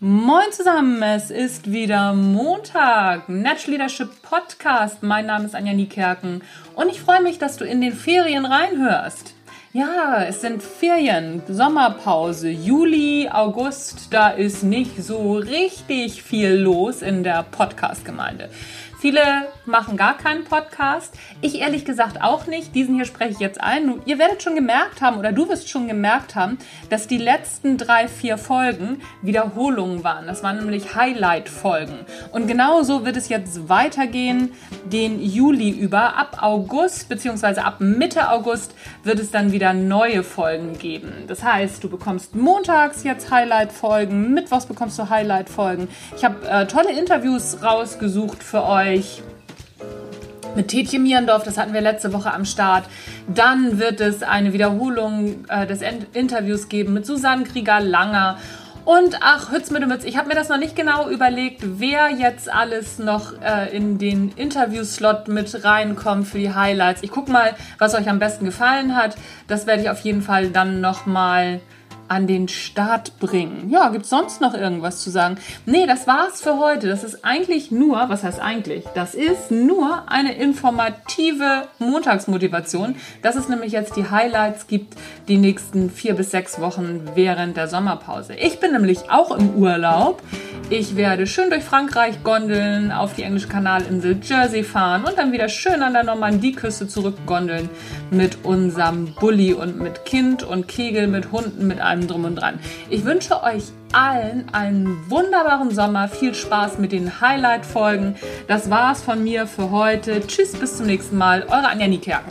Moin zusammen, es ist wieder Montag, Natural Leadership Podcast. Mein Name ist Anja Niekerken und ich freue mich, dass du in den Ferien reinhörst. Ja, es sind Ferien, Sommerpause, Juli, August, da ist nicht so richtig viel los in der Podcast-Gemeinde. Viele machen gar keinen Podcast. Ich ehrlich gesagt auch nicht. Diesen hier spreche ich jetzt ein. Ihr werdet schon gemerkt haben oder du wirst schon gemerkt haben, dass die letzten drei, vier Folgen Wiederholungen waren. Das waren nämlich Highlight-Folgen. Und genauso wird es jetzt weitergehen, den Juli über. Ab August bzw. ab Mitte August wird es dann wieder neue Folgen geben. Das heißt, du bekommst montags jetzt Highlight-Folgen, mittwochs bekommst du Highlight-Folgen. Ich habe äh, tolle Interviews rausgesucht für euch mit Tetje Mierendorf, das hatten wir letzte Woche am Start. Dann wird es eine Wiederholung äh, des Interviews geben mit Susanne Krieger-Langer. Und ach, Hütz mit dem Mütz, ich habe mir das noch nicht genau überlegt, wer jetzt alles noch äh, in den Interview-Slot mit reinkommt für die Highlights. Ich gucke mal, was euch am besten gefallen hat. Das werde ich auf jeden Fall dann nochmal mal an den Start bringen. Ja, gibt es sonst noch irgendwas zu sagen? Nee, das war's für heute. Das ist eigentlich nur, was heißt eigentlich? Das ist nur eine informative Montagsmotivation, dass es nämlich jetzt die Highlights gibt, die nächsten vier bis sechs Wochen während der Sommerpause. Ich bin nämlich auch im Urlaub. Ich werde schön durch Frankreich gondeln, auf die englische Kanalinsel Jersey fahren und dann wieder schön an der Normandieküste zurückgondeln mit unserem Bulli und mit Kind und Kegel, mit Hunden, mit allem drum und dran. Ich wünsche euch allen einen wunderbaren Sommer. Viel Spaß mit den Highlight-Folgen. Das war's von mir für heute. Tschüss, bis zum nächsten Mal. Eure Anja Niekerken.